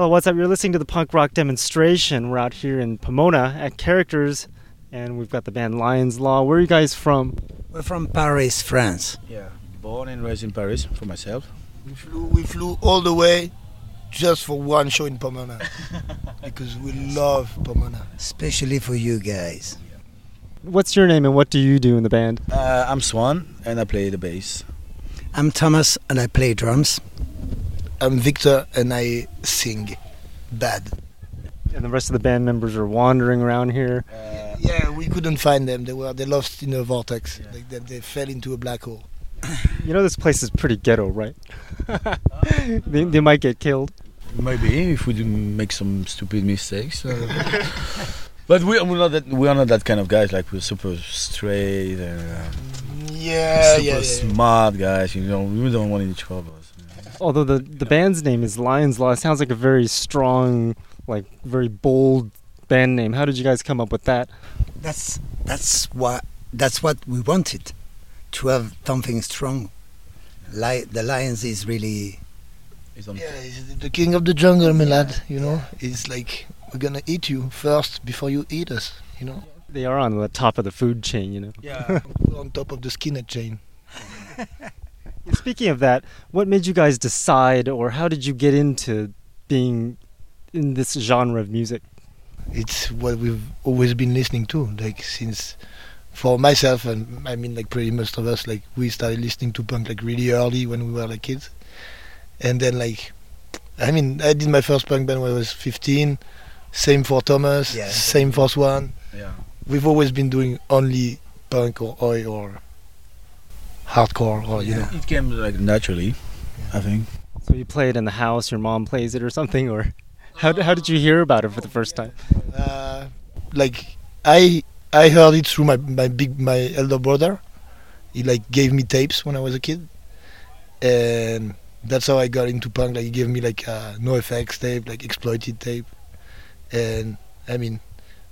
Hello, what's up? You're listening to the punk rock demonstration. We're out here in Pomona at Characters, and we've got the band Lions Law. Where are you guys from? We're from Paris, France. Yeah, born and raised in Paris for myself. We flew, we flew all the way just for one show in Pomona because we love Pomona. Especially for you guys. What's your name and what do you do in the band? Uh, I'm Swan and I play the bass. I'm Thomas and I play drums. I'm Victor and I sing bad. And the rest of the band members are wandering around here. Uh, Yeah, we couldn't find them. They were they lost in a vortex. Like they, they fell into a black hole. You know, this place is pretty ghetto, right? they, they might get killed. maybe if we do make some stupid mistakes. uh, but we, we're not that we are not that kind of guys. Like we're super straight and uh, Yeah, super yeah, yeah. smart guys. You know, we don't want any trouble. Although the, the band's name is Lions Law, it sounds like a very strong, like very bold band name. How did you guys come up with that? That's that's what that's what we wanted. To have something strong. Like the Lions is really Yeah, he's the king of the jungle, my lad. You know, it's like we're gonna eat you first before you eat us. You know, They are on the top of the food chain, you know. yeah. On top of the skinhead chain. Speaking of that, what made you guys decide, or how did you get into being in this genre of music? It's what we've always been listening to, like since. For myself, and I mean, like pretty most of us, like we started listening to punk like really early when we were like kids, and then like, I mean, I did my first punk band when I was 15. Same for Thomas. Yeah. Same for Swan. yeah. We've always been doing only punk or oi or hardcore or you Yeah. know. It came like naturally, I think. So you play it in the house, your mom plays it or something, or how, how did you hear about it for the first time? Uh, like I I heard it through my my big my elder brother. He like gave me tapes when I was a kid, and that's how I got into punk. Like he gave me like a NOFX tape, like exploited tape, and I mean,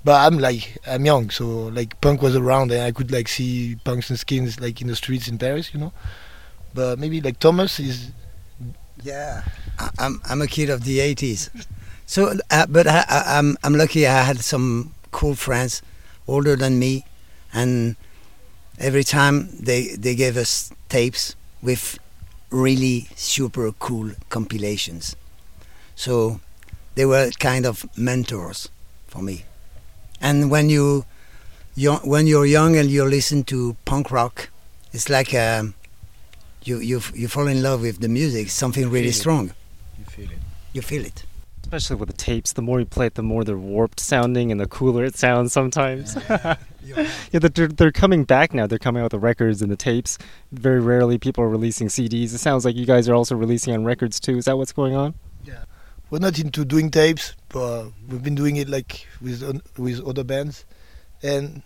but I'm like I'm young, so like punk was around and I could like see punks and skins like in the streets in Paris, you know. But maybe like Thomas is Yeah, I, I'm I'm a kid of the '80s, so uh, but I, I, I'm I'm lucky. I had some cool friends older than me, and every time they they gave us tapes with really super cool compilations. So they were kind of mentors for me. And when you, you when you're young and you listen to punk rock, it's like um, you you you fall in love with the music, something really Feel it. strong. You feel it. You feel it. Especially with the tapes, the more you play it, the more they're warped sounding and the cooler it sounds sometimes. Yeah, but they're, they're coming back now. They're coming out with the records and the tapes. Very rarely people are releasing CDs. It sounds like you guys are also releasing on records too. Is that what's going on? We're not into doing tapes, but we've been doing it like with on- with other bands, and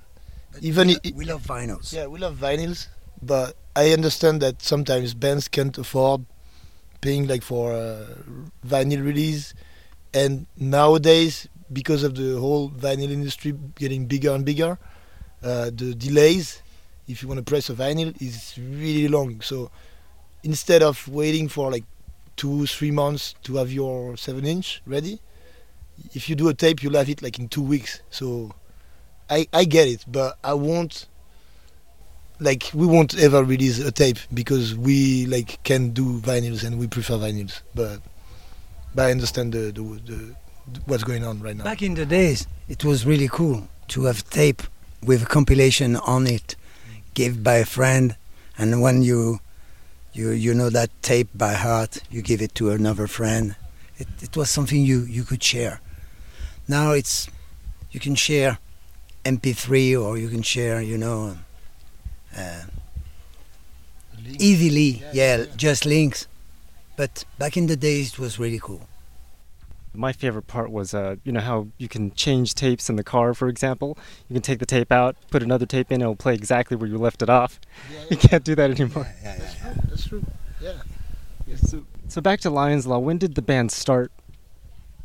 Even we, i- i- we love vinyls. yeah, we love vinyls. But I understand that sometimes bands can't afford paying like for a vinyl release, and nowadays because of the whole vinyl industry getting bigger and bigger, uh, the delays if you want to press a vinyl is really long. So instead of waiting for like two three months to have your seven inch ready, if you do a tape, you'll have it like in two weeks. So I I get it, but I won't like we won't ever release a tape because we like can do vinyls and we prefer vinyls. But but I understand the the, the, what's going on right now. Back in the days, it was really cool to have tape with a compilation on it, gave by a friend, and when you you you know that tape by heart, you give it to another friend. It it was something you you could share. Now it's you can share MP3 or you can share, you know, uh, easily. Yeah, just links. But back in the days, it was really cool. My favorite part was, uh, you know, how you can change tapes in the car, for example. You can take the tape out, put another tape in, and it'll play exactly where you left it off. You can't do that anymore. Yeah, yeah, That's true. Yeah. So, so back to Lions Law. When did the band start?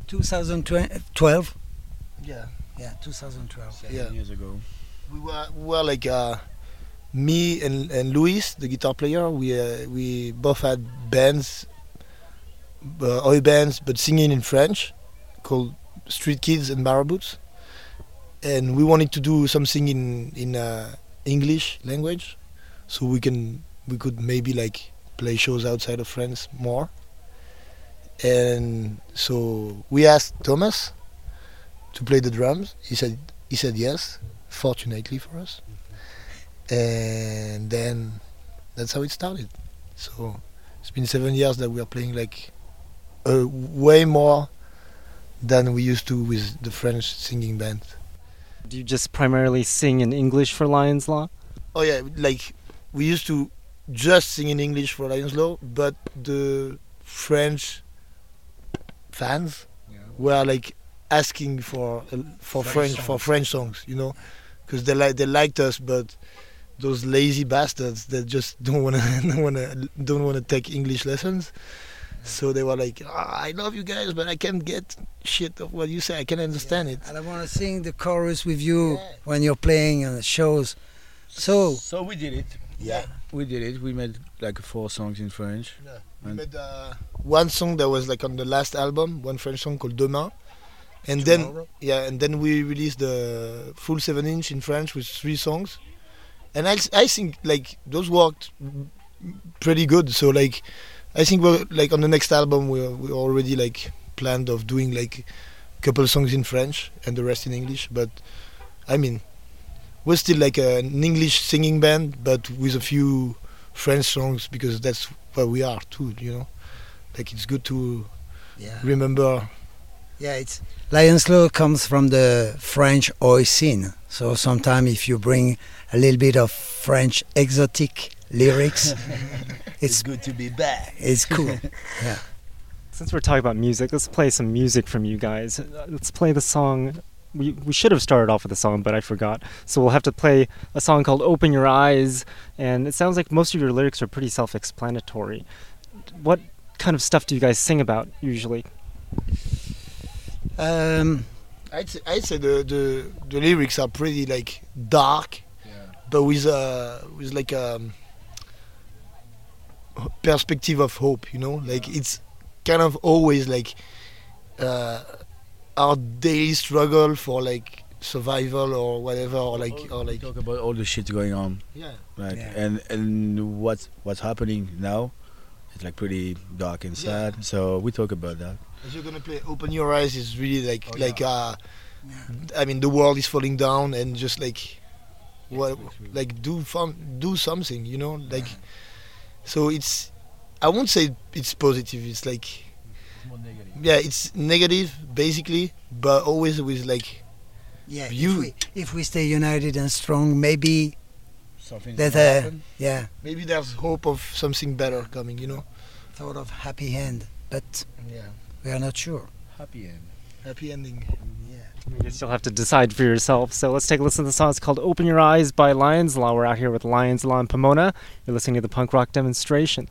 2012. Yeah. Yeah, 2012. Seven Yeah. years ago. we were, we were like uh, me and and Luis, the guitar player. We uh, we both had bands uh, oi bands, but singing in French, called Street Kids and Marabouts. And we wanted to do something in in uh, English language, so we can we could maybe like play shows outside of France more. And so we asked Thomas to play the drums. He said he said yes, fortunately for us. And then that's how it started. So it's been seven years that we are playing like uh, way more than we used to with the French singing band. Do you just primarily sing in English for Lions Law? Oh yeah, like we used to just sing in English for Lions Law, but the French fans were like asking for uh, for French, French for. French songs, you know, because they like they liked us, but those lazy bastards that just don't wanna don't wanna don't wanna take English lessons. So they were like, "Ah, "I love you guys, but I can't get shit of what you say. I can't understand it." And I want to sing the chorus with you Yeah. when you're playing on the shows. So, So we did it. Yeah. We did it. We made like four songs in French. We And- made uh, one song that was like on the last album, one French song called Demain, and then yeah, and then we released the full seven inch in French with three songs, and I I think like those worked pretty good. So like, I think we're like on the next album we we already like planned of doing like a couple songs in French and the rest in English. But I mean, we're still like an English singing band, but with a few French songs because that's where we are too. You know, like it's good to yeah. remember. Yeah, it's Lions Law comes from the French oi scene. So sometimes if you bring a little bit of French exotic lyrics, it's good to be back. it's cool. Yeah. Since we're talking about music, let's play some music from you guys. Uh, Let's play the song. We, we should have started off with a song, but I forgot. So we'll have to play a song called Open Your Eyes. And it sounds like most of your lyrics are pretty self explanatory. What kind of stuff do you guys sing about usually? Um, I'd say, I'd say the, the the lyrics are pretty like dark, yeah. but with uh with like a perspective of hope. You know, like it's kind of always like uh, our daily struggle for like survival or whatever, or like or like talk about all the shit going on, yeah. right Yeah. and and what's what's happening now. It's like pretty dark and Yeah. sad. So we talk about that. If you're gonna play "Open Your Eyes," is really like Oh, like uh, I mean the world is falling down and just like what like do fun do something you know like so it's I won't say it's positive it's like yeah it's negative basically but always with like yeah, You- if we, if we stay united and strong, maybe, Something That, uh, yeah, maybe there's hope of something better coming you know? Thought of happy end, but yeah. we are not sure. happy end. Happy ending I guess you'll have to decide for yourself. So let's take a listen to the song. It's called Open Your Eyes by Lions Law. We're out here with Lions Law and Pomona. You're listening to the punk rock demonstration.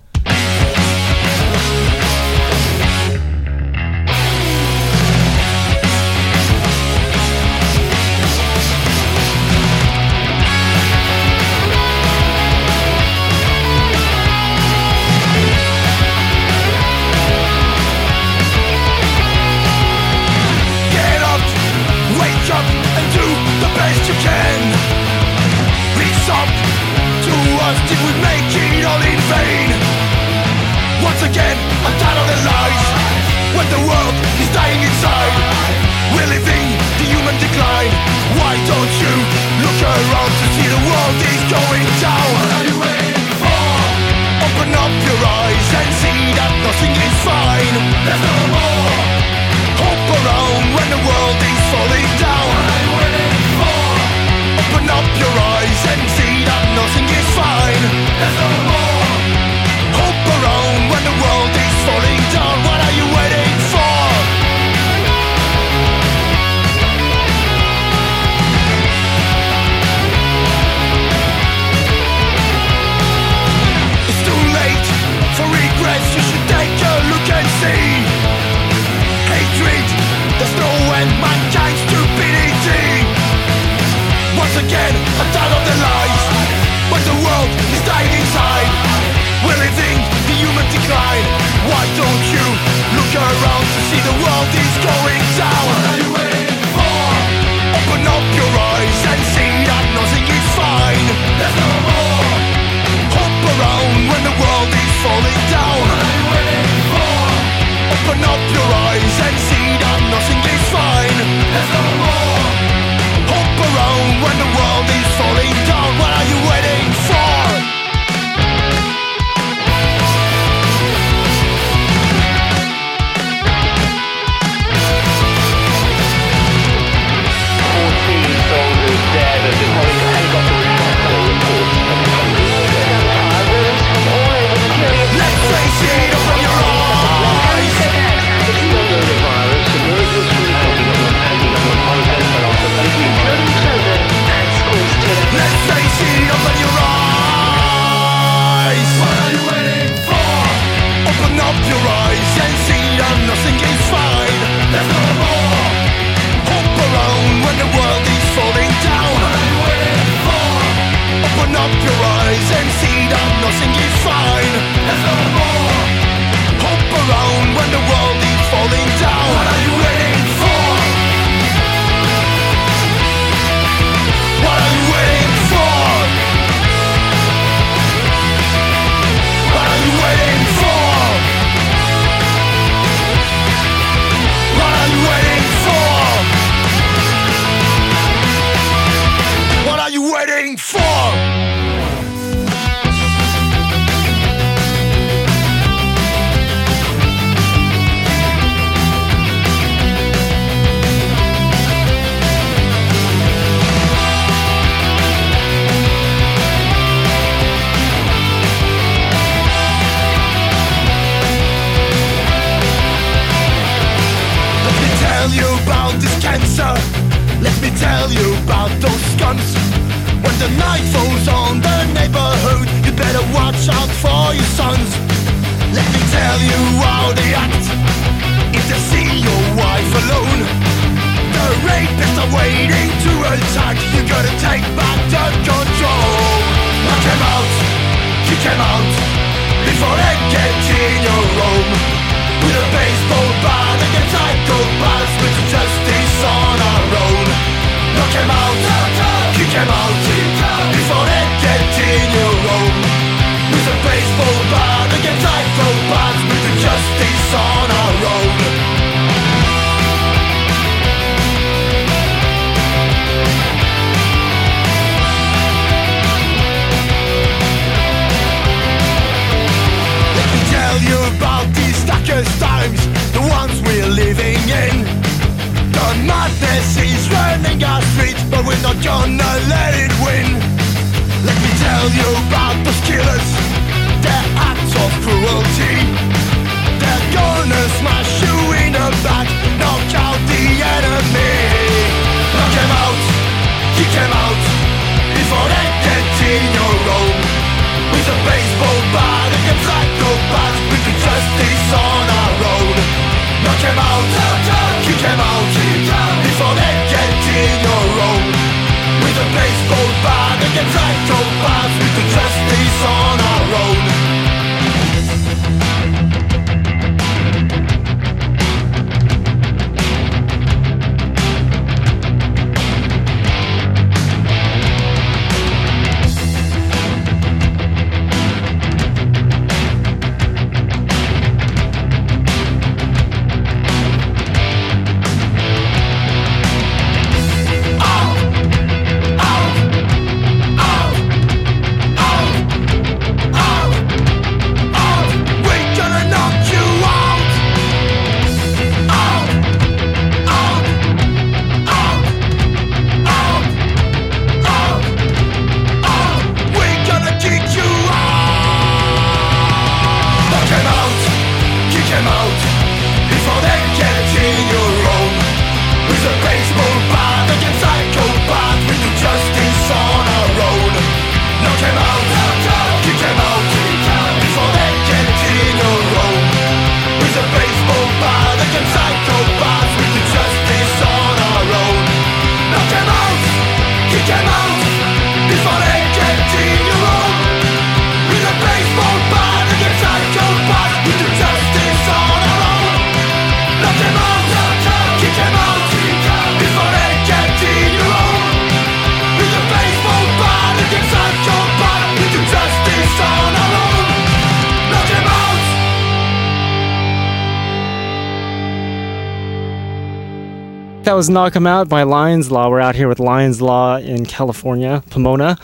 That was Knock 'em Out by Lions Law. We're out here with Lions Law in California, Pomona.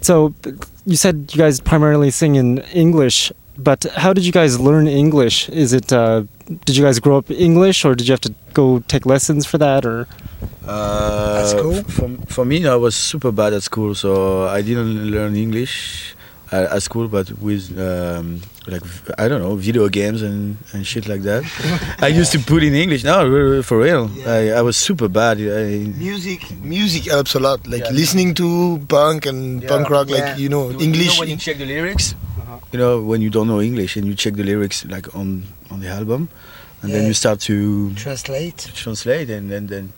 So, you said you guys primarily sing in English, but how did you guys learn English? Is it, uh, did you guys grow up English or did you have to go take lessons for that? Or Uh, At school? For, for me, I was super bad at school, so I didn't learn English at, at school, but with um, like I don't know video games and, and shit like that. I used to put in English. No, re- re- for real. Yeah. I, I was super bad. I, Music, music helps a lot. Like Yeah. listening to punk and Yeah. punk rock, Yeah. like you know, You- English. You know when you check the lyrics, you know when you don't know English and you check the lyrics like on on the album, and then you start to Translate. translate, and then then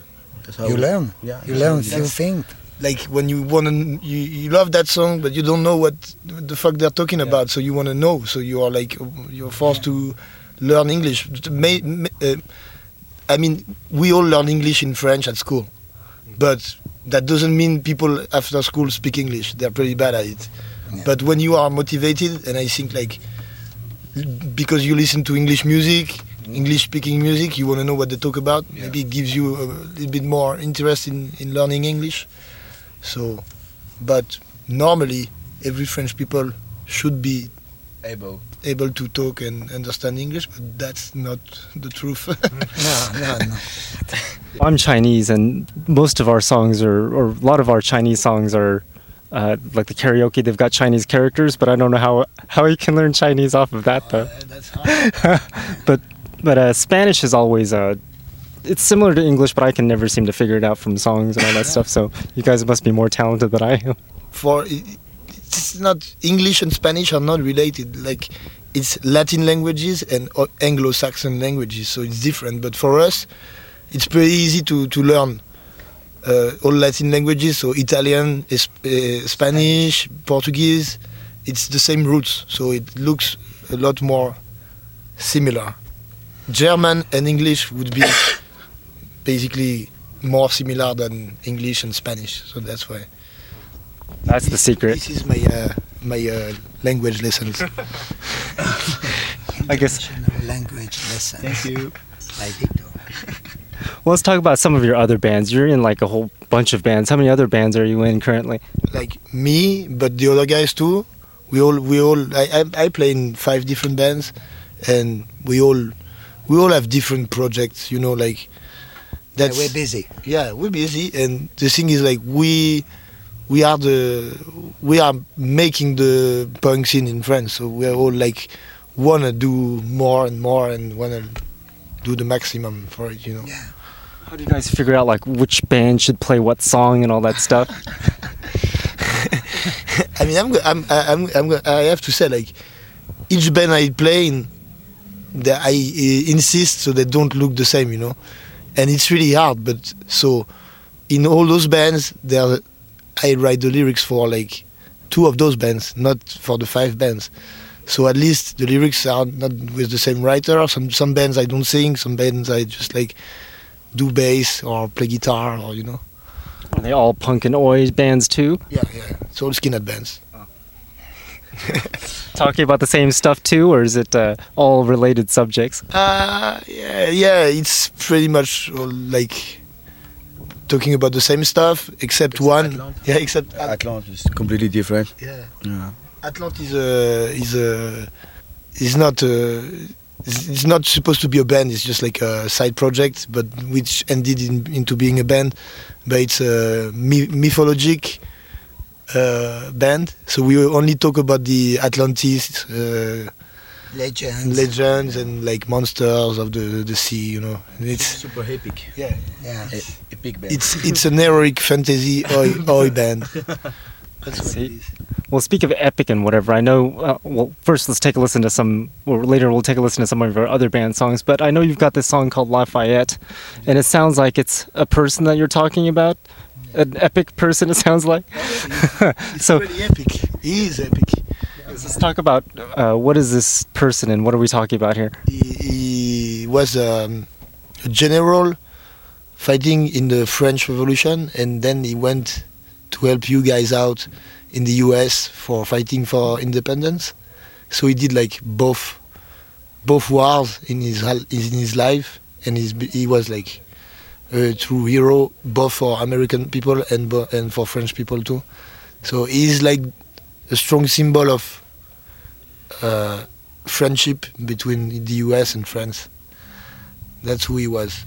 that's how You learn. Yeah, You learn few That's- things. Like when you want to, you, you love that song, but you don't know what the fuck they're talking Yeah. about, so you want to know. So you are like, you're forced to learn English. Uh, I mean, we all learn English in French at school, but that doesn't mean people after school speak English. They're pretty bad at it. Yeah. But when you are motivated, and I think like because you listen to English music, English speaking music, you want to know what they talk about. Maybe it gives you a little bit more interest in, in learning English. So, but normally every French people should be able. able to talk and understand English, but that's not the truth. No, no, no. I'm Chinese, and most of our songs are, or a lot of our Chinese songs are, uh, like the karaoke. They've got Chinese characters, but I don't know how how you can learn Chinese off of that though. that's hard. but but uh, Spanish is always uh, it's similar to English, but I can never seem to figure it out from songs and all that stuff. So you guys must be more talented than I am. For it's not English and Spanish are not related. Like it's Latin languages and Anglo-Saxon languages, so it's different. But for us, it's pretty easy to to learn uh, all Latin languages. So Italian, uh, Spanish, Portuguese, it's the same roots. So it looks a lot more similar. German and English would be basically more similar than English and Spanish. So that's why. That's the secret. This is my uh, my uh, language lessons. I guess. Language lesson. Thank you. By Victor. Well, let's talk about some of your other bands. You're in like a whole bunch of bands. How many other bands are you in currently? like me, but the other guys too. We all we all I, I I play in five different bands, and we all we all have different projects. You know, like Yeah, we're busy. yeah we're busy, and the thing is like we we are the we are making the punk scene in France. So we're all like wanna do more and more and wanna do the maximum for it. You know. Yeah. How do you guys figure out like which band should play what song and all that stuff? I mean, I'm, go- I'm, I- I'm, I'm, go- I have to say, like, each band I play in, that I insist so they don't look the same, you know, and it's really hard. But so, in all those bands, there, I write the lyrics for like two of those bands, not for the five bands. So at least the lyrics are not with the same writer. Some some bands I don't sing, some bands I just like do bass or play guitar or you know. Are they all punk and oi bands too? Yeah, yeah. It's all skinhead bands. Talking about the same stuff too, or is it uh, all related subjects? Uh, yeah, yeah, it's pretty much like talking about the same stuff, except Except one. Atlant. Yeah, except At- Atlant is completely different. yeah, Yeah. Atlant is a is a is not a, it's it's not supposed to be a band. It's just like a side project, but which ended in, into being a band. But it's a my- mythologic uh, band. So we only talk about the Atlantis. Uh, Legends. legends and like monsters of the the sea, you know. And it's super epic. yeah, yeah. epic band. it's it's an heroic fantasy oi, oi band. That's what See? it is. Well, speak of epic and whatever, I know. Uh, well, first let's take a listen to some. Or later we'll take a listen to some of your other band songs. But I know you've got this song called Lafayette, and it sounds like it's a person that you're talking about. An epic person, it sounds like. So pretty epic. He is epic. let's talk about uh, what is this person and what are we talking about here? He, he was um, a general fighting in the French Revolution, and then he went to help you guys out in the U.S. for fighting for independence. So he did like both both wars in his in his life, and he was like true hero both for American people and and for French people too. So he's like a strong symbol of uh, friendship between the U.S. and France. That's who he was.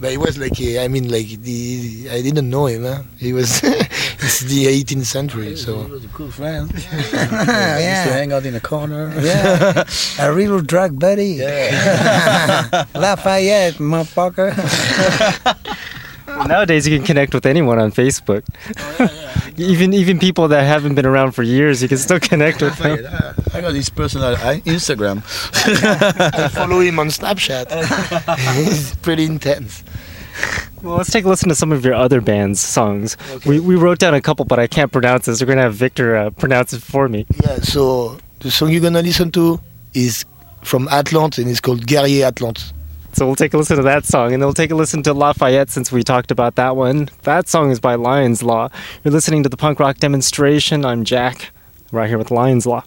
But he was like, uh, I mean, like the I didn't know him. Huh? He was it's the 18th century, so he was a cool friend. Yeah. Used to hang out in a corner. Yeah. A real drug buddy. Yeah. Lafayette, motherfucker. Well, nowadays you can connect with anyone on Facebook. even even people that haven't been around for years, you can still connect with them. I got this person on Instagram. I follow him on Snapchat. He's pretty intense. Well, let's take a listen to some of your other band's songs. Okay. We, we wrote down a couple, but I can't pronounce this. We're gonna have Victor uh, pronounce it for me. Yeah. So the song you're gonna listen to is from Atlant and it's called Guerrier Atlant. So we'll take a listen to that song, and then we'll take a listen to Lafayette since we talked about that one. That song is by Lions Law. You're listening to the punk rock demonstration. I'm Jack, right here with Lions Law.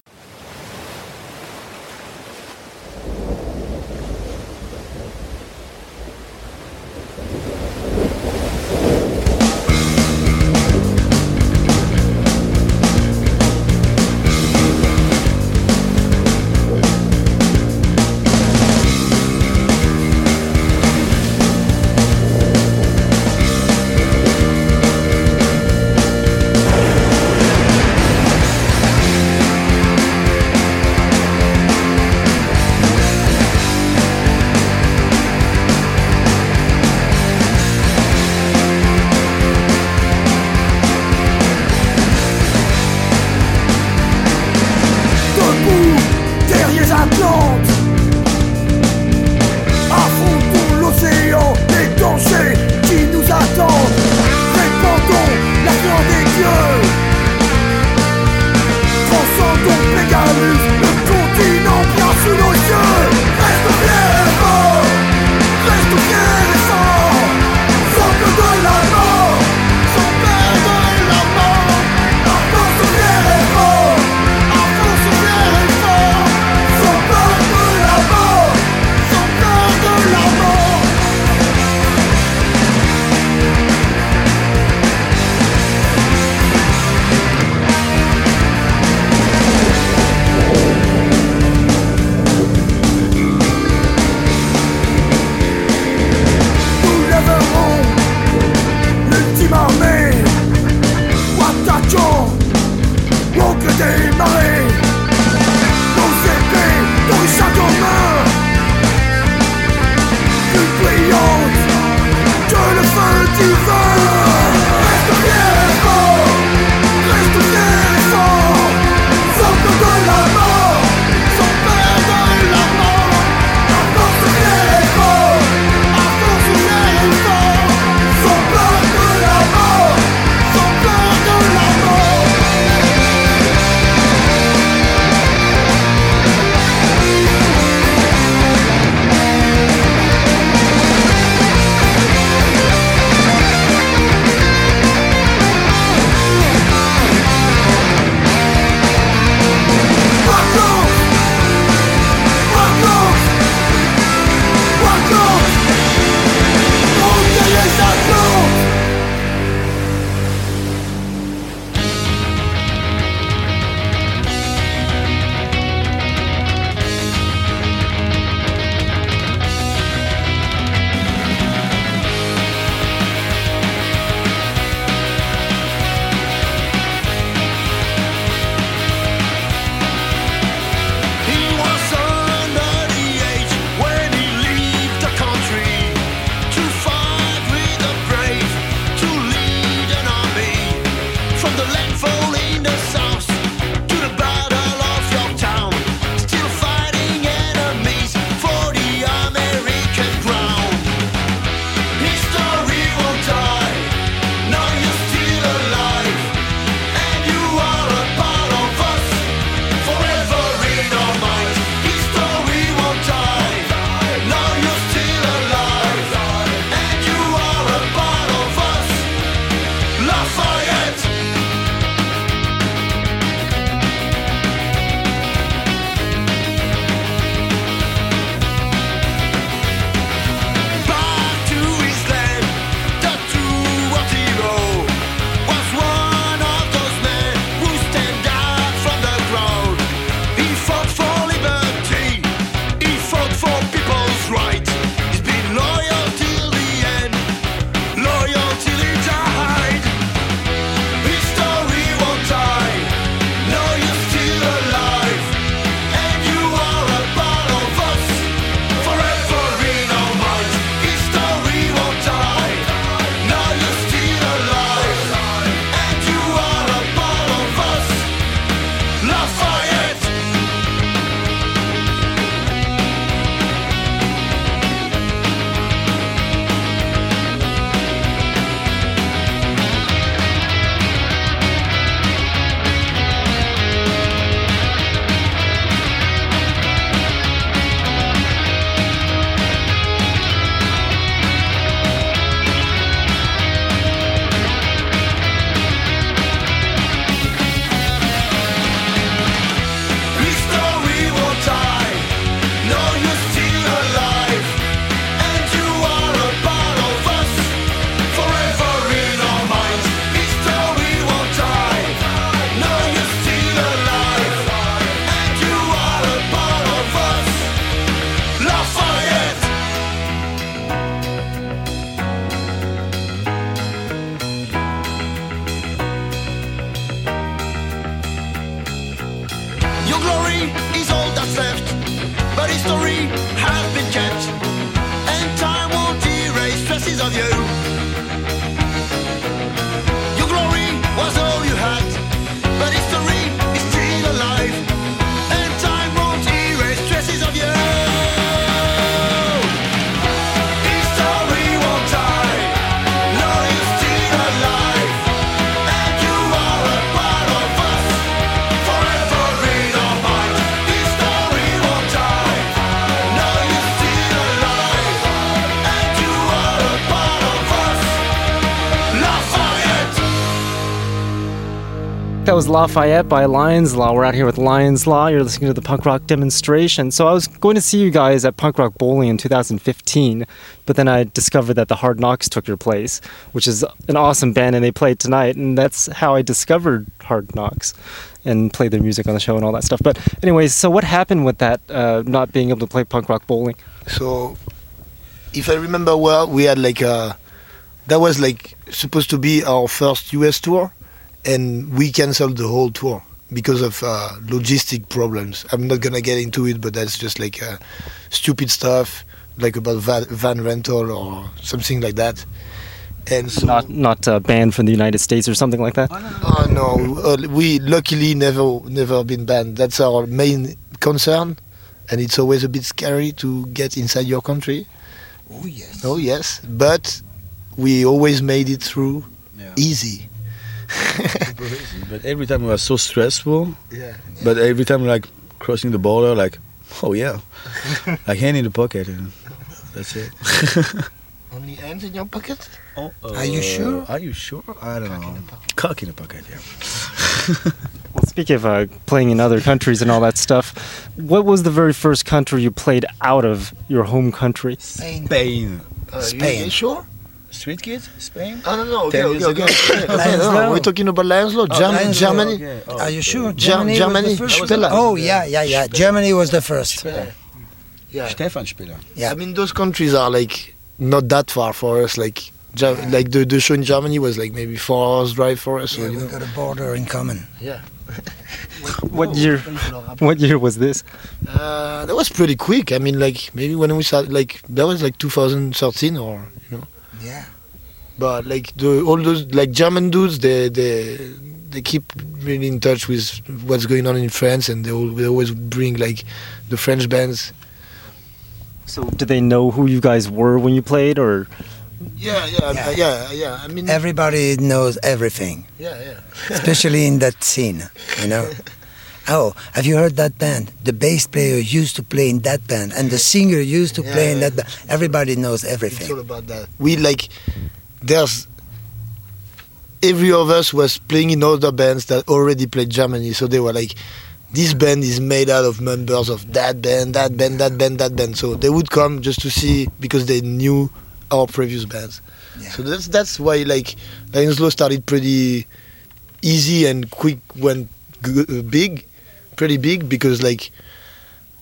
Was Lafayette by Lions Law. We're out here with Lions Law. You're listening to the punk rock demonstration. So I was going to see you guys at Punk Rock Bowling in 2015, but then I discovered that the Hard Knocks took your place, which is an awesome band, and they played tonight. And that's how I discovered Hard Knocks and played their music on the show and all that stuff. But anyways, so what happened with that uh, not being able to play Punk Rock Bowling? So, if I remember well, we had like a that was like supposed to be our first US tour, and we canceled the whole tour because of uh, logistic problems. I'm not gonna get into it, but that's just like uh, stupid stuff, like about van, van rental or something like that. And so, Not not uh, banned from the United States or something like that. Oh no, uh, we luckily never never been banned. That's our main concern, and it's always a bit scary to get inside your country. Oh yes. Oh yes, but we always made it through Yeah. easy. But every time it was so stressful. Yeah. But every time like crossing the border, like, oh yeah, like hand in the pocket, and that's it. Only hands in your pocket? Oh, Are you sure? Are you sure? I don't know. Cock in the pocket, yeah. Well, speaking of uh, playing in other countries and all that stuff, what was the very first country you played out of your home country? Spain. Spain. Uh, Spain. You, you sure? Street kid? Spain? Oh no no. Okay Ten okay okay. okay, okay, no, we're talking about Lions Law, Germ- Lions Law, Germany. Okay. Oh, Are you sure? Germ- Germany, Germany? was the first? Spiller. Oh yeah, yeah, yeah. Germany was the first. Yeah. Stefan Spiller. Yeah. I mean those countries are like not that far for us. Like Ger- like the, the show in Germany was like maybe four hours drive for us. Yeah, so, you we know. got a border in common. Yeah. What year? What year was this? Uh, that was pretty quick. I mean, like maybe when we started, like that was like 2013 or you know. Yeah. But like the all those like German dudes, they they they keep really in touch with what's going on in France, and they, al- they always bring like the French bands. So, did they know who you guys were when you played, or Yeah, yeah, Yeah. yeah, yeah. yeah. I mean, Everybody knows everything, yeah, yeah. especially in that scene. You know. Oh, have you heard that band? The bass player used to play in that band, and the singer used to play in that band. Everybody knows It's all everything. about that. We like there's every of us was playing in other bands that already played Germany, so they were like, this band is made out of members of that band, that band, that band, that band. So they would come just to see because they knew our previous bands. Yeah. So that's that's why like Lions Law started pretty easy and quick, went g- uh, big, pretty big because like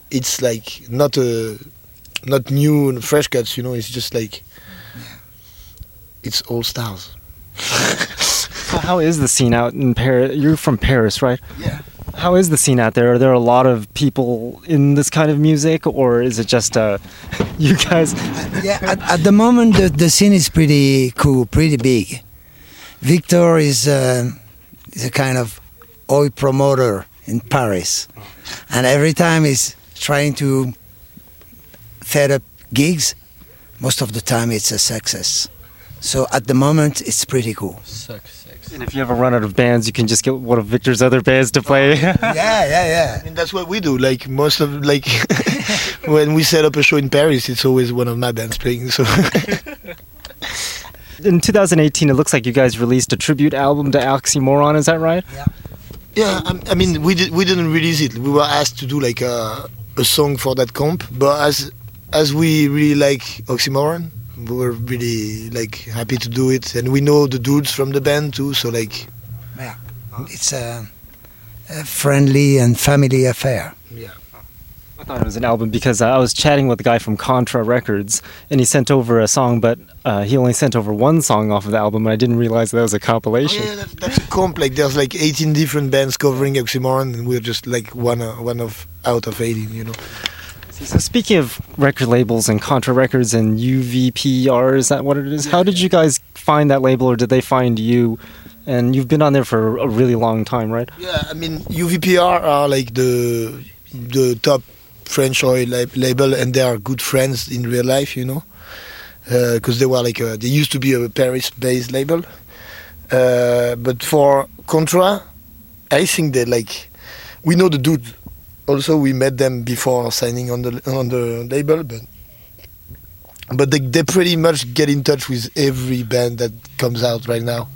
it's like not a not new and fresh cuts, you know. It's just like it's all stars. So how is the scene out in Paris? You're from Paris, right? Yeah. How is the scene out there? Are there a lot of people in this kind of music, or is it just uh, you guys? yeah, at, at the moment the, the scene is pretty cool, pretty big. Victor is, uh, is a kind of Oi promoter in Paris, and every time he's trying to set up gigs, most of the time it's a success. So at the moment it's pretty cool. And if you ever run out of bands, you can just get one of Victor's other bands to play. yeah, yeah, yeah. I mean that's what we do. Like most of like when we set up a show in Paris, it's always one of my bands playing. So in 2018, it looks like you guys released a tribute album to Oxymoron. Is that right? yeah, I, I mean we did we didn't release it. We were asked to do like a a song for that comp, but as as we really like Oxymoron, we were really like happy to do it, and we know the dudes from the band too. So like yeah, It's a, a friendly and family affair. Yeah. I thought it was an album because uh, I was chatting with a guy from Contra Records, and he sent over a song, but uh, he only sent over one song off of the album, and I didn't realize that was a Oh, compilation. yeah, that, that's a comp. Like there's like 18 different bands covering Oxymoron, and we're just like one uh, one of out of 18. You know. So speaking of record labels and Contra Records and UVPR, is that what it is? How did you guys find that label, or did they find you? And you've been on there for a really long time, right? Yeah, I mean UVPR are like the the top French Oi lab- label, and they are good friends in real life, you know, because they were like a, they used to be a Paris-based label. Uh, but for Contra, I think they like we know the dude. Also, we met them before signing on the on the label, but but they they pretty much get in touch with every band that comes out right now.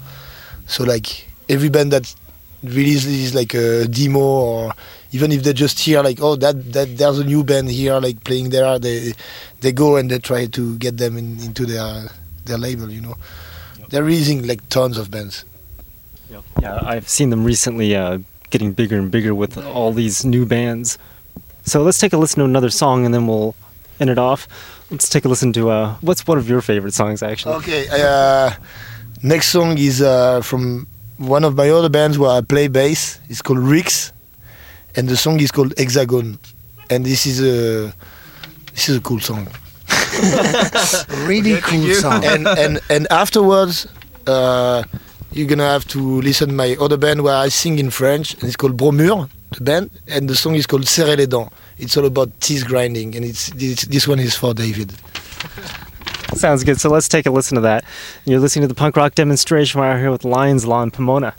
So like every band that releases like a demo or even if they just hear like oh that that there's a new band here like playing there they they go and they try to get them in, into their their label you know. They're releasing like tons of bands. Yeah, I've seen them recently uh, getting bigger and bigger with all these new bands. So let's take a listen to another song and then we'll end it off. Let's take a listen to uh, what's one of your favorite songs actually? okay uh, next song is uh, from one of my other bands where I play bass it's called Rix and the song is called Hexagon and this is a this is a cool song Really cool song. and and and afterwards uh, you're gonna have to listen my other band where I sing in French and it's called Bromure the band and the song is called Serrer les dents it's all about teeth grinding and it's this, this one is for David Sounds good. So let's take a listen to that. You're listening to the punk rock demonstration right here with Lions Law in Pomona.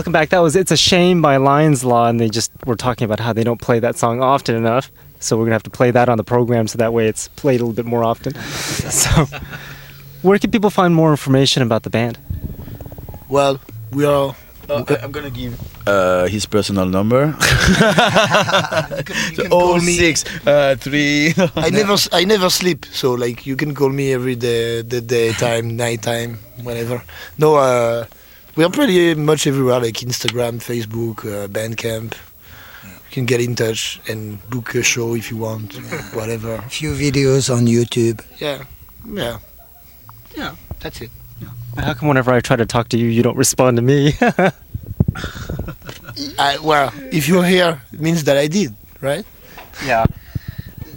Welcome back. That was "It's a Shame" by Lions Law, and they just were talking about how they don't play that song often enough. So we're gonna have to play that on the program, so that way it's played a little bit more often. so, where can people find more information about the band? Well, we are. Uh, I- I'm gonna give uh, his personal number. can call oh me- six uh, three. I never, s- I never sleep. So like, you can call me every day, the daytime, nighttime, whenever. No, uh, we are pretty much everywhere, like Instagram, Facebook, uh, Bandcamp. You can get in touch and book a show if you want, whatever. A few videos on YouTube. Yeah, yeah, yeah. That's it. How come whenever I try to talk to you, you don't respond to me? I, well, if you're here, it means that I did, right? yeah.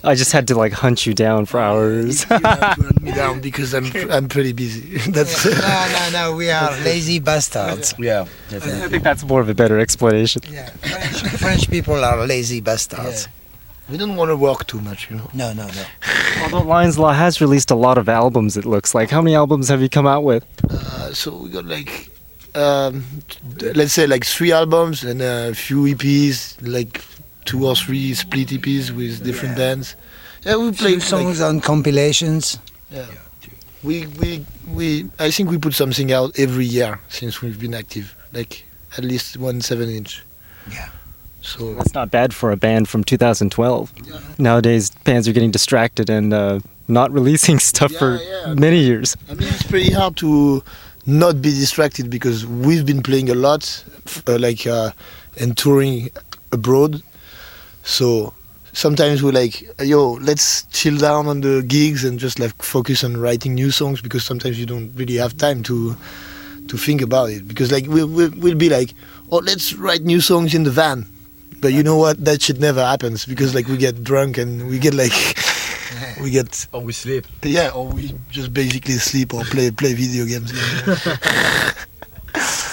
I just had to like hunt you down for hours. you have to hunt me down because I'm, I'm pretty busy. That's. no, no, no. We are lazy bastards. yeah, I think that's more of a better explanation. Yeah, French, French people are lazy bastards. We don't want to work too much, you know. No, no, no. Although Lions Law has released a lot of albums, it looks like. How many albums have you come out with? Uh, so we got like, um, let's say like three albums and a few EPs, like two or three split EPs with different Yeah. bands. Yeah, we Few played songs on compilations. Yeah, we we we. I think we put something out every year since we've been active, like at least one seven inch. Yeah. So That's not bad for a band from 2012. Nowadays, bands are getting distracted and uh, not releasing stuff Yeah, for yeah. many years. I mean, it's pretty hard to not be distracted because we've been playing a lot, uh, like uh, and touring abroad. So sometimes we're like, "Yo, let's chill down on the gigs and just like focus on writing new songs," because sometimes you don't really have time to to think about it. Because like we we we'll be like, "Oh, let's write new songs in the van," but you know what? That shit never happens because like we get drunk and we get like we get Oh, we sleep. yeah, or we just basically sleep or play play video games.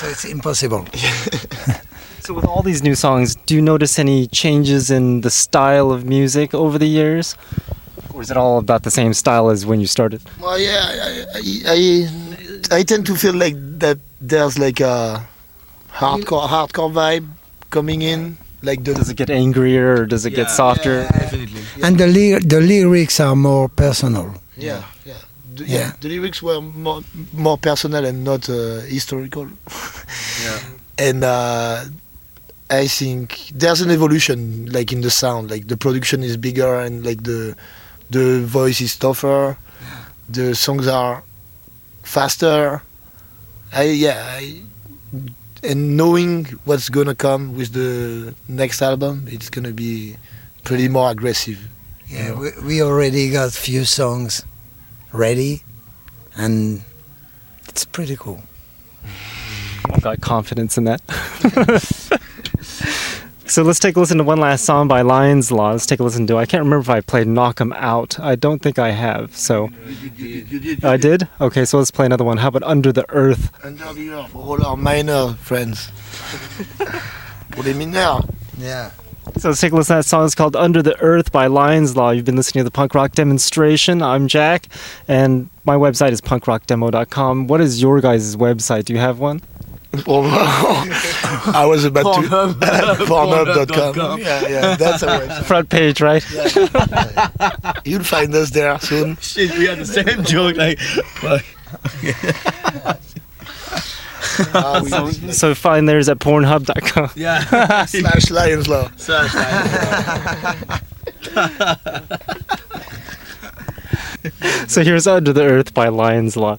So it's impossible. So, with all these new songs, do you notice any changes in the style of music over the years? Or is it all about the same style as when you started? well, yeah, I, I, I, I tend to feel like that there's like a hardcore hardcore vibe coming in, like the Does it get angrier or does it get Yeah. softer? Definitely. And the ly- the lyrics are more personal. yeah yeah. The, Yeah. yeah, the lyrics were more more personal and not uh, historical. Yeah. and uh, I think there's an evolution, like in the sound. Like the production is bigger and like the the voice is tougher. The songs are faster. I yeah. I, and knowing what's gonna come with the next album, it's gonna be pretty more aggressive. Yeah, we, we already got few songs ready, and it's pretty cool. I've got confidence in that. so let's take a listen to one last song by Lions Law. Let's take a listen to. I can't remember if I played "Knock 'Em Out." I don't think I have. So I did. Okay, so let's play another one. How about "Under the Earth"? Under the earth for all our minor friends. Pour les mineurs. Yeah. So let's take a listen to that song. It's called Under the Earth by Lions Law. You've been listening to the punk rock demonstration. I'm Jack, and my website is punkrockdemo.com. What is your guys' website? Do you have one? I was about to Pornhub.com. Yeah, yeah, that's a website. Front page, right? Yeah, You'll find us there soon. Shit, we had the same joke. Like, fuck. Uh, we- So, so find theirs at pornhub.com. yeah. slash Lions Law. Slash, So here's Under the Earth by Lions Law.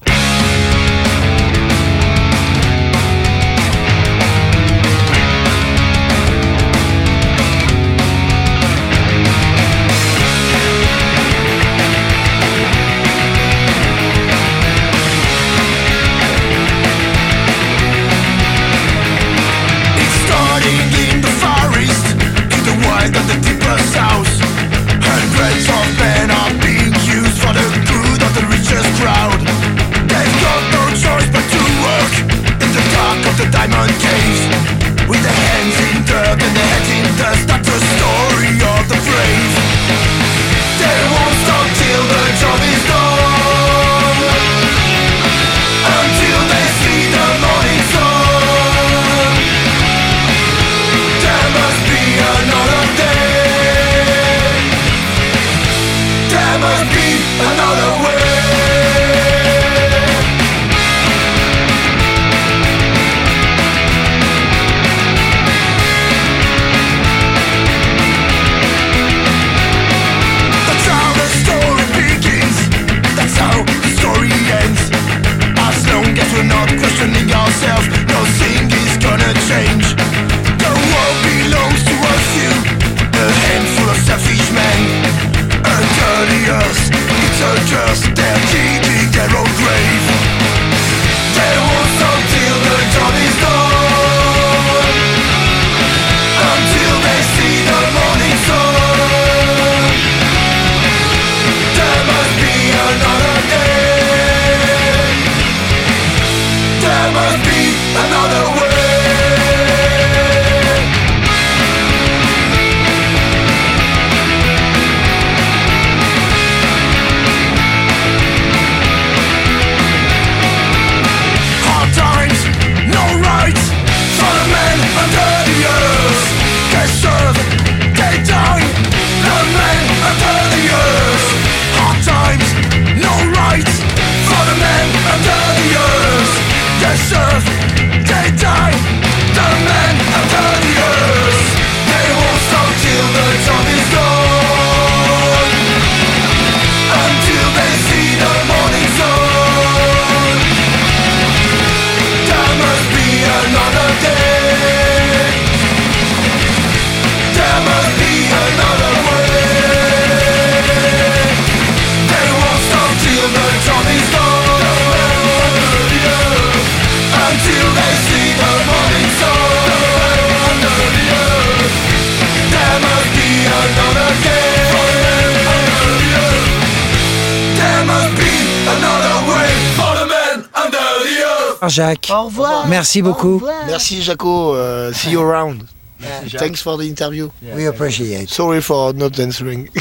Jacques. Au revoir. Merci beaucoup. Revoir. Merci, Jaco. Uh, see you around. Merci, Thanks for the interview. Yeah, We appreciate. Sorry for not answering.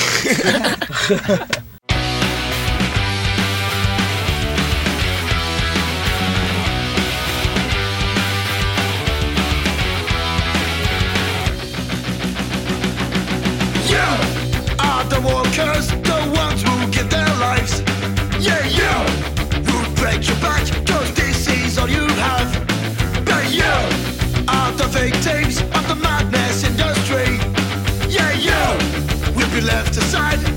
workers, the ones who give their lives. Yeah, you, who break your back? the madness industry. Yeah, you will be left aside.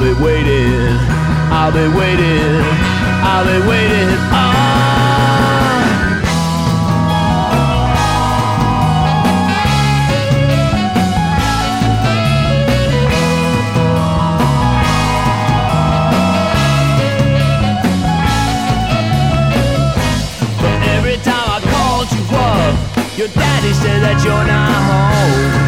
I'll be waiting, I'll be waiting, I'll be waiting on. But every time I called you up, Your daddy said that you're not home.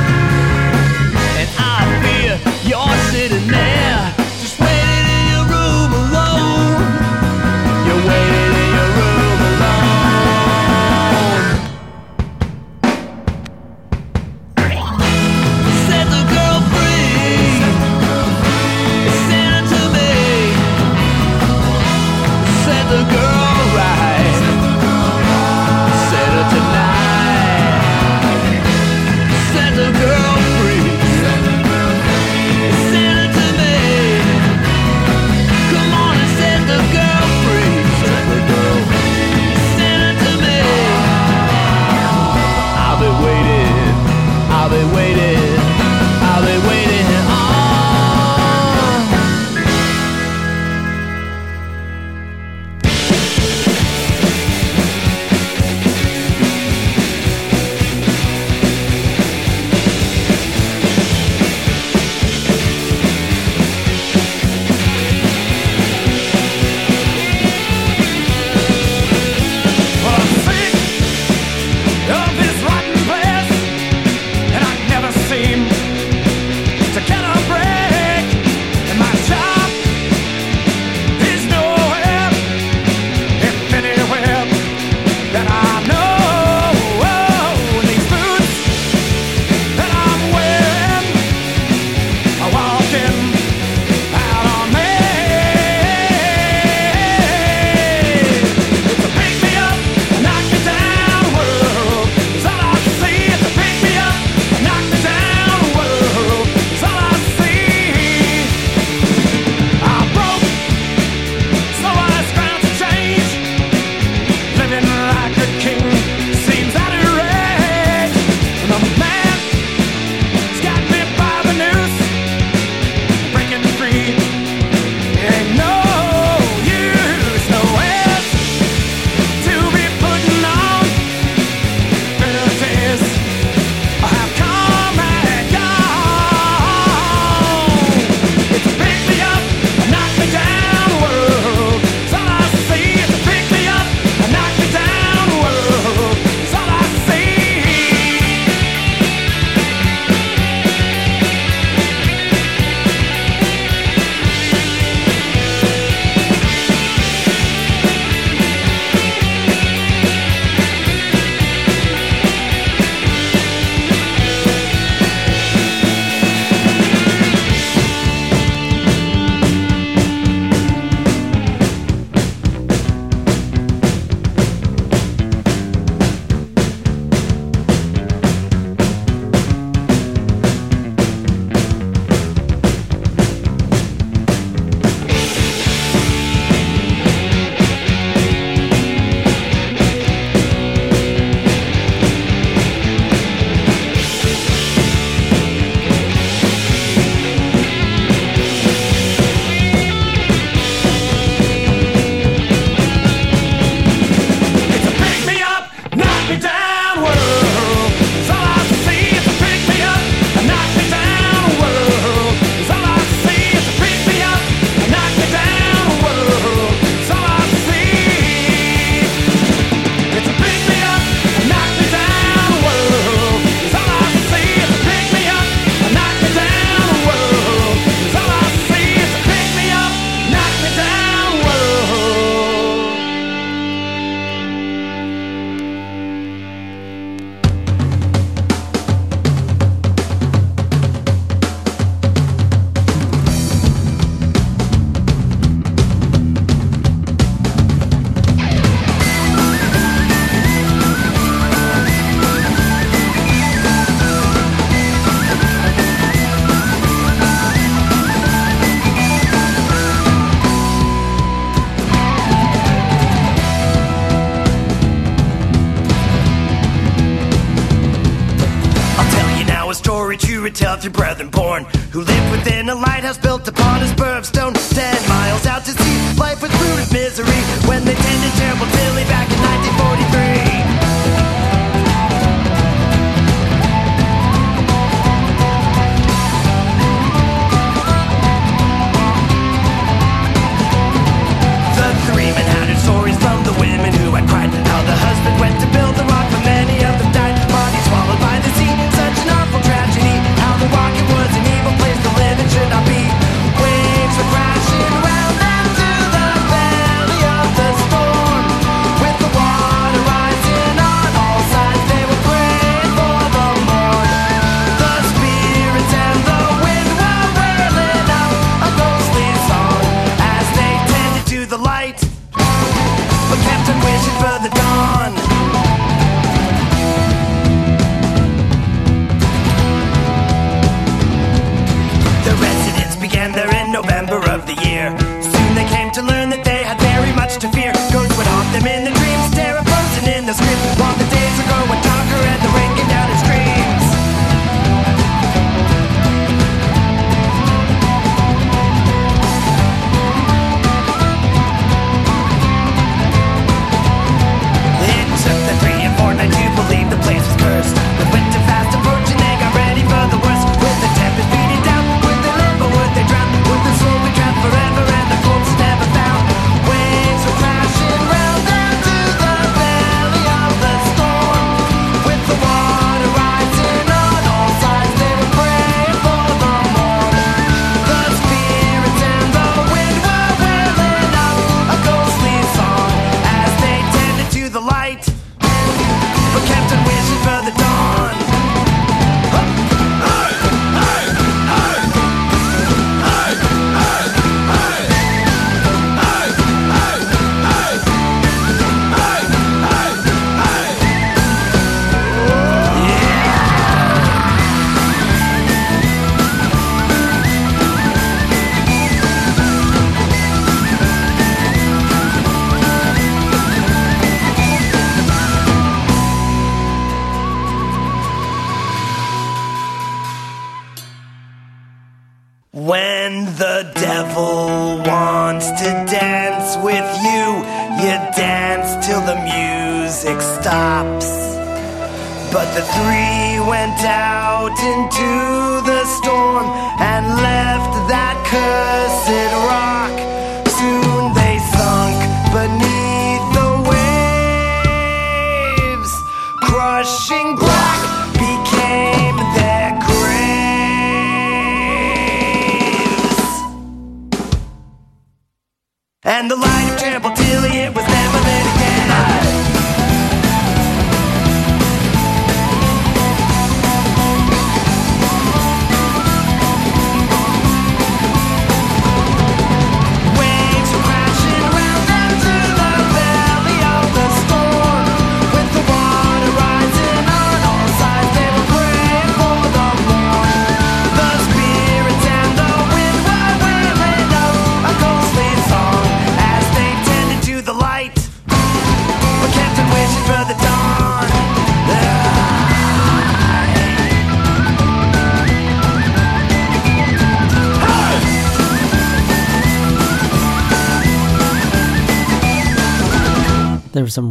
out into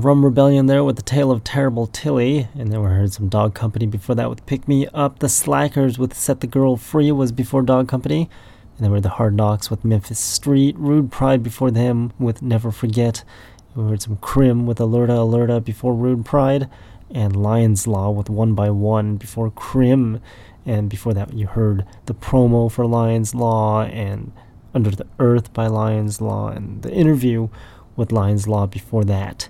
Rum Rebellion there with the Tale of Terrible Tilly, and then we heard some Dog Company before that with Pick Me Up. The Slackers with Set the Girl Free was before Dog Company, and then we heard the Hard Knocks with Memphis Street, Rude Pride before them with Never Forget. We heard some Crim with Alerta Alerta before Rude Pride, and Lion's Law with One by One before Crim. And before that, you heard the promo for Lion's Law and Under the Earth by Lion's Law and the interview with Lion's Law before that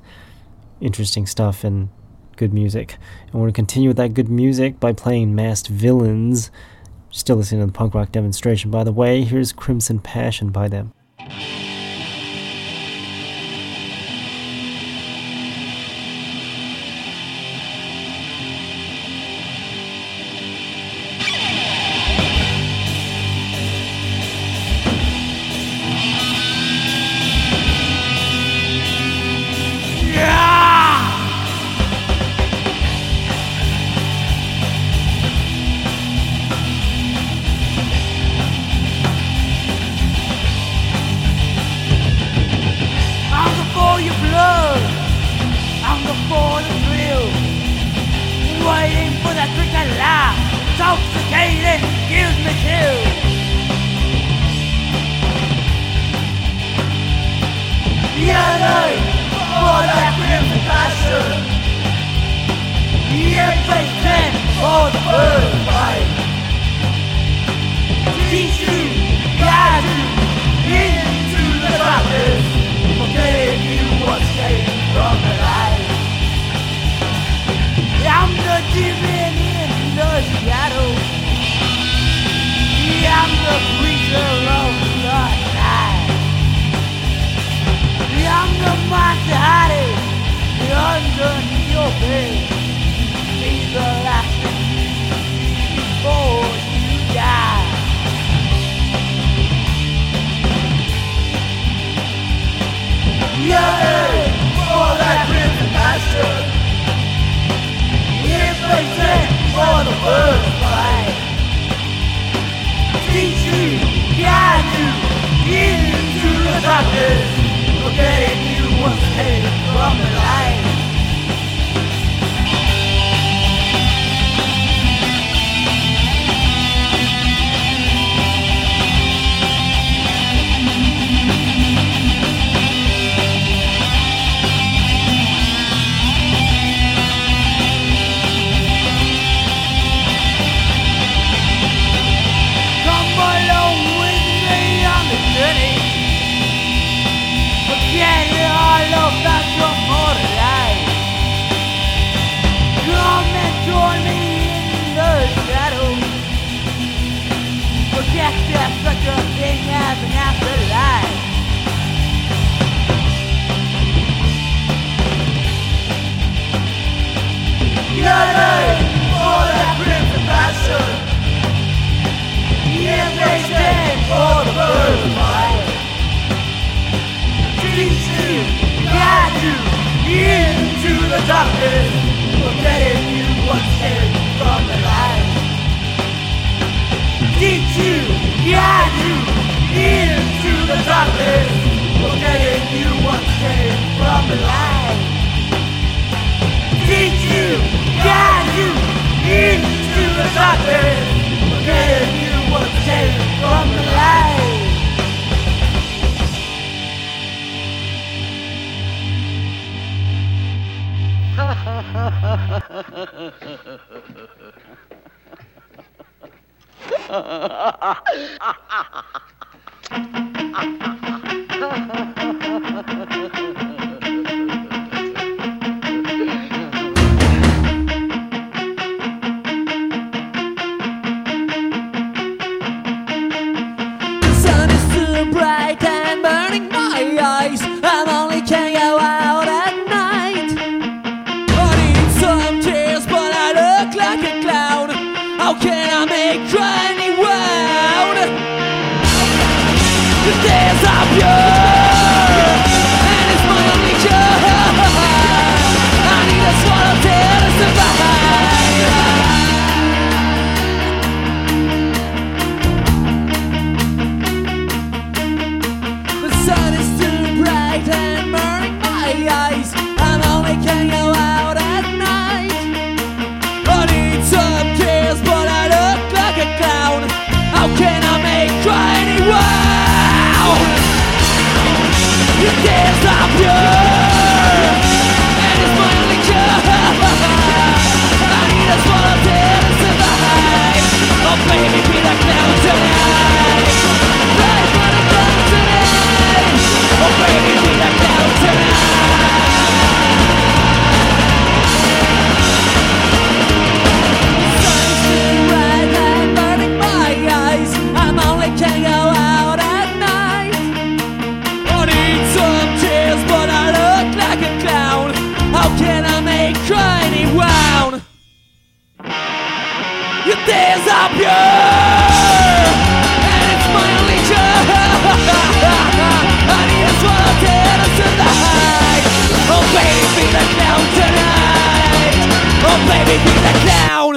interesting stuff and good music. And we're going to continue with that good music by playing Masked Villains. Still listening to the punk rock demonstration, by the way. Here's Crimson Passion by them. your days are pure, and it's my only joy. I need a swallow tonight. Oh baby, be the clown tonight. Oh baby, be the now.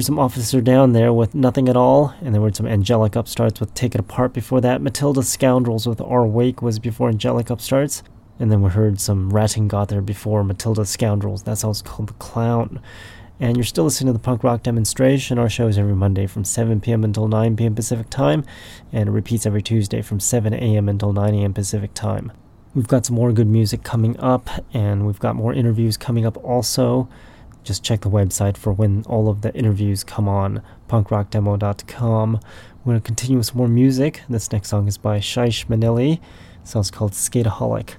There's some Officer Down there with Nothing at All, and there were some Angelic Upstarts with Take It Apart before that. Matilda Scoundrels with Our Wake was before Angelic Upstarts. And then we heard some Ratting Got there before Matilda Scoundrels. That song's called The Clown. And you're still listening to the punk rock demonstration. Our show is every Monday from 7 p.m. until 9 p.m. Pacific time, and it repeats every Tuesday from 7 a.m. until 9 a.m. Pacific time. We've got some more good music coming up, and we've got more interviews coming up also. Just check the website for when all of the interviews come on, punkrockdemo.com. We're going to continue with more music. This next song is by Shish Manili. Song's called Skateaholic.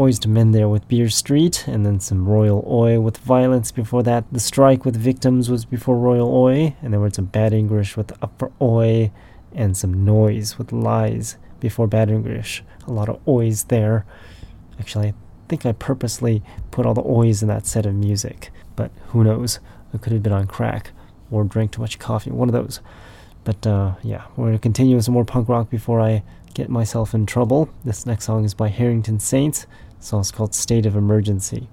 And there's some Oys to Mend there with Beer Street, and then some Royal Oi with Violence before that. The Strike with Victims was before Royal Oi, and there were some Bad English with Upper Oi, and some Noise with Lies before Bad English. A lot of Ois there. Actually, I think I purposely put all the Ois in that set of music, but who knows? I could have been on crack or drank too much coffee, one of those. But uh, yeah, we're going to continue with some more punk rock before I get myself in trouble. This next song is by Harrington Saints. The song's called State of Emergency.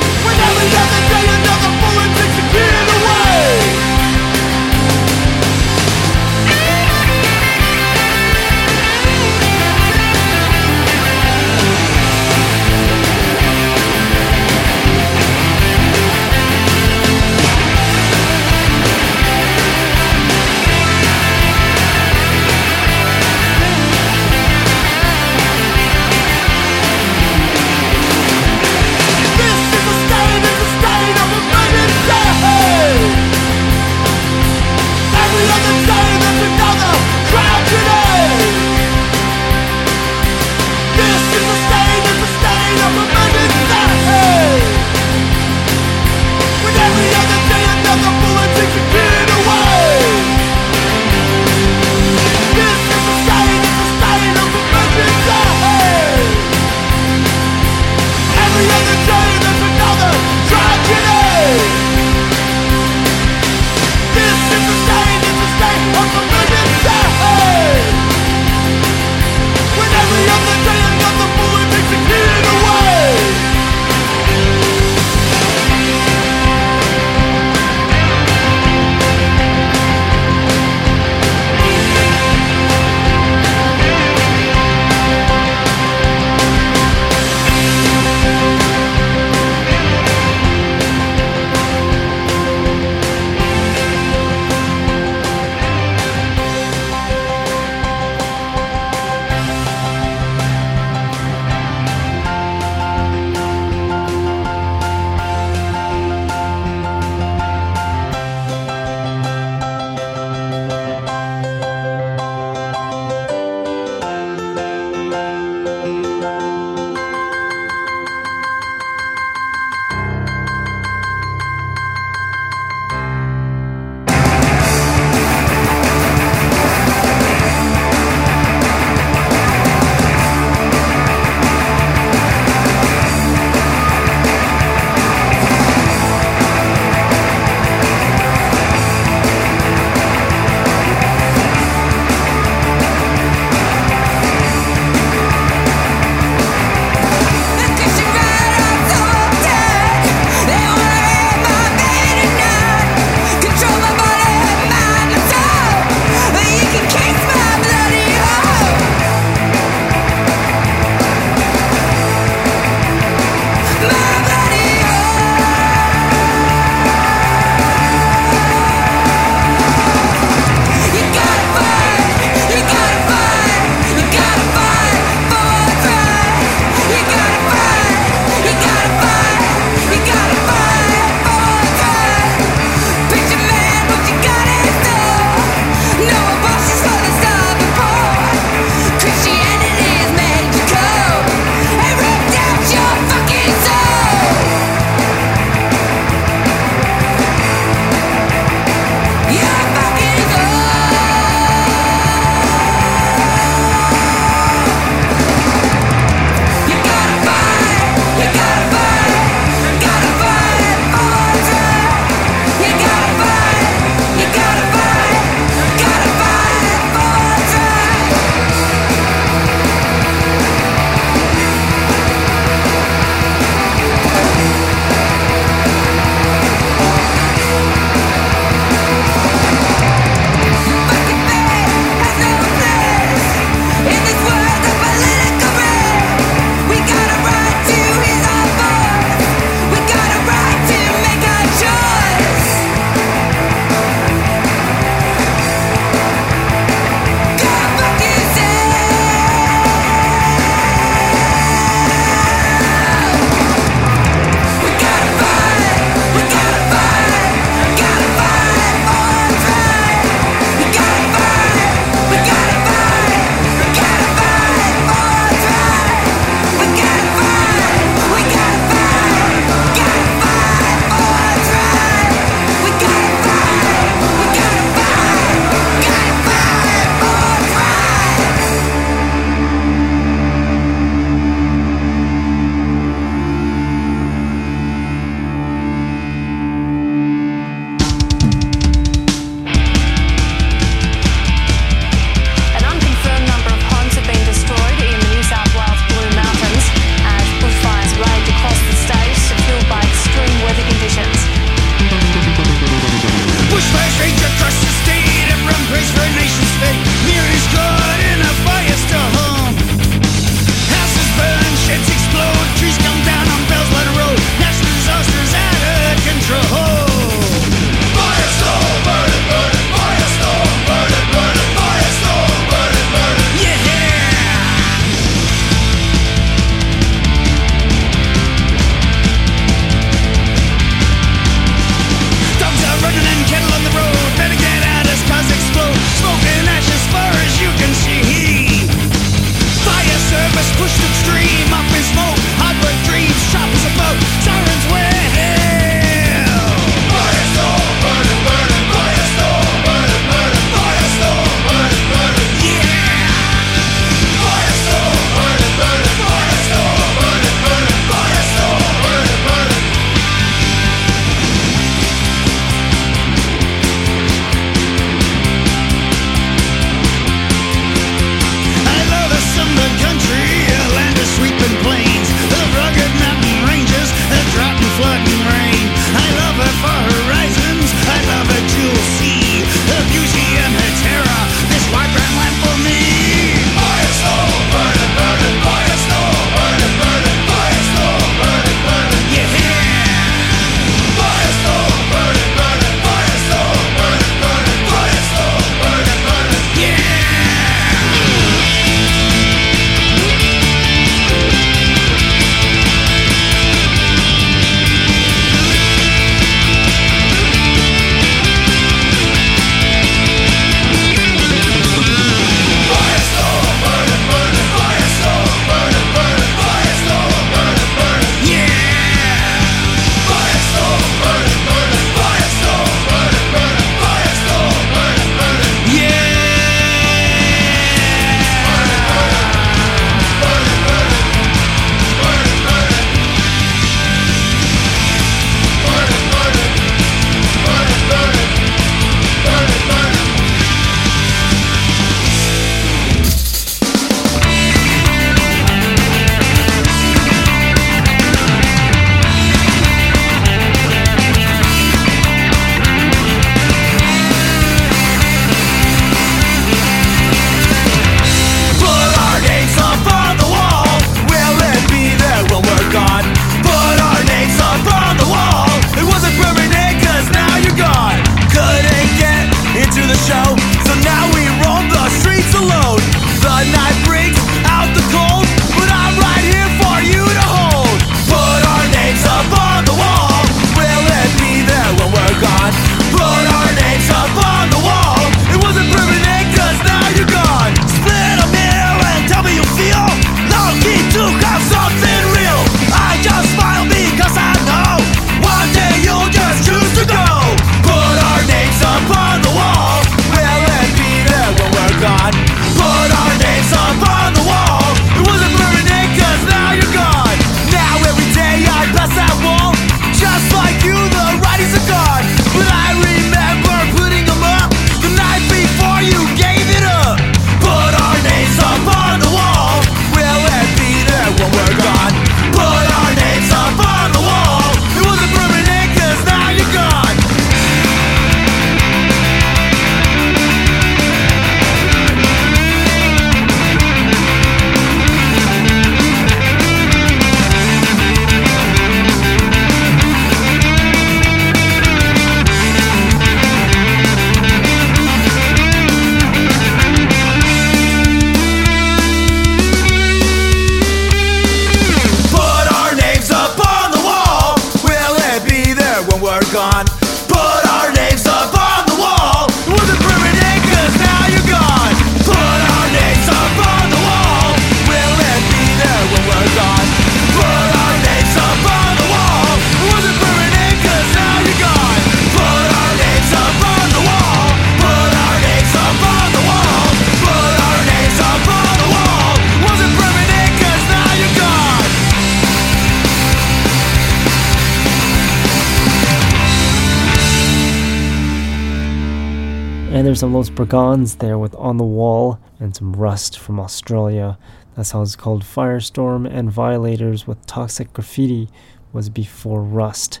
There's some Los Brigons there with On the Wall and some Rust from Australia. That song's called Firestorm and Violators with Toxic Graffiti was before Rust.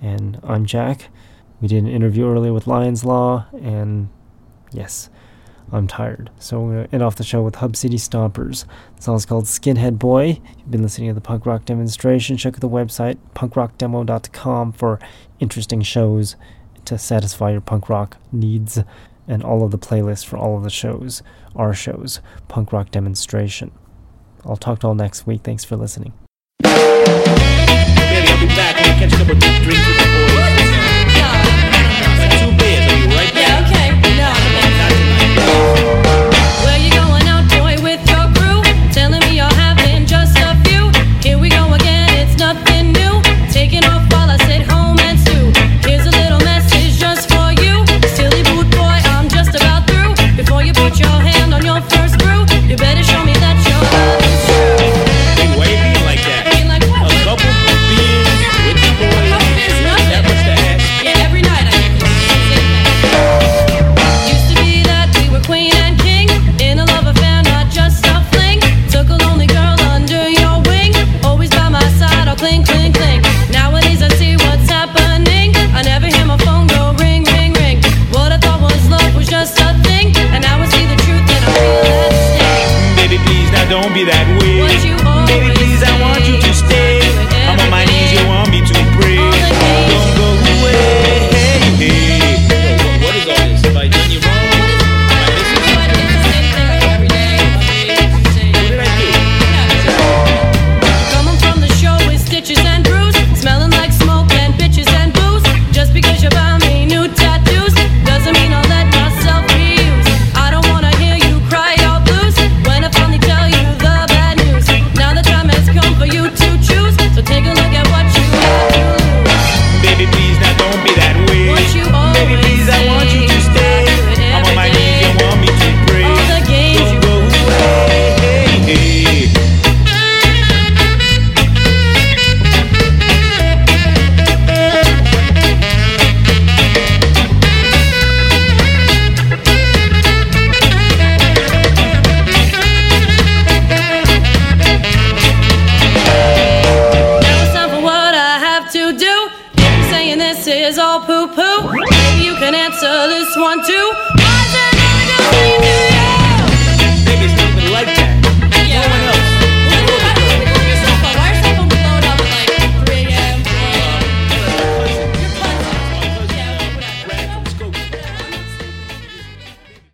And I'm Jack. We did an interview earlier with Lions Law, and yes, I'm tired. So we're going to end off the show with Hub City Stompers. The song's called Skinhead Boy. You've been listening to the punk rock demonstration. Check out the website, punkrockdemo.com, for interesting shows to satisfy your punk rock needs and all of the playlists for all of the shows, our shows, Punk Rock Demonstration. I'll talk to all next week. Thanks for listening. Baby, be that.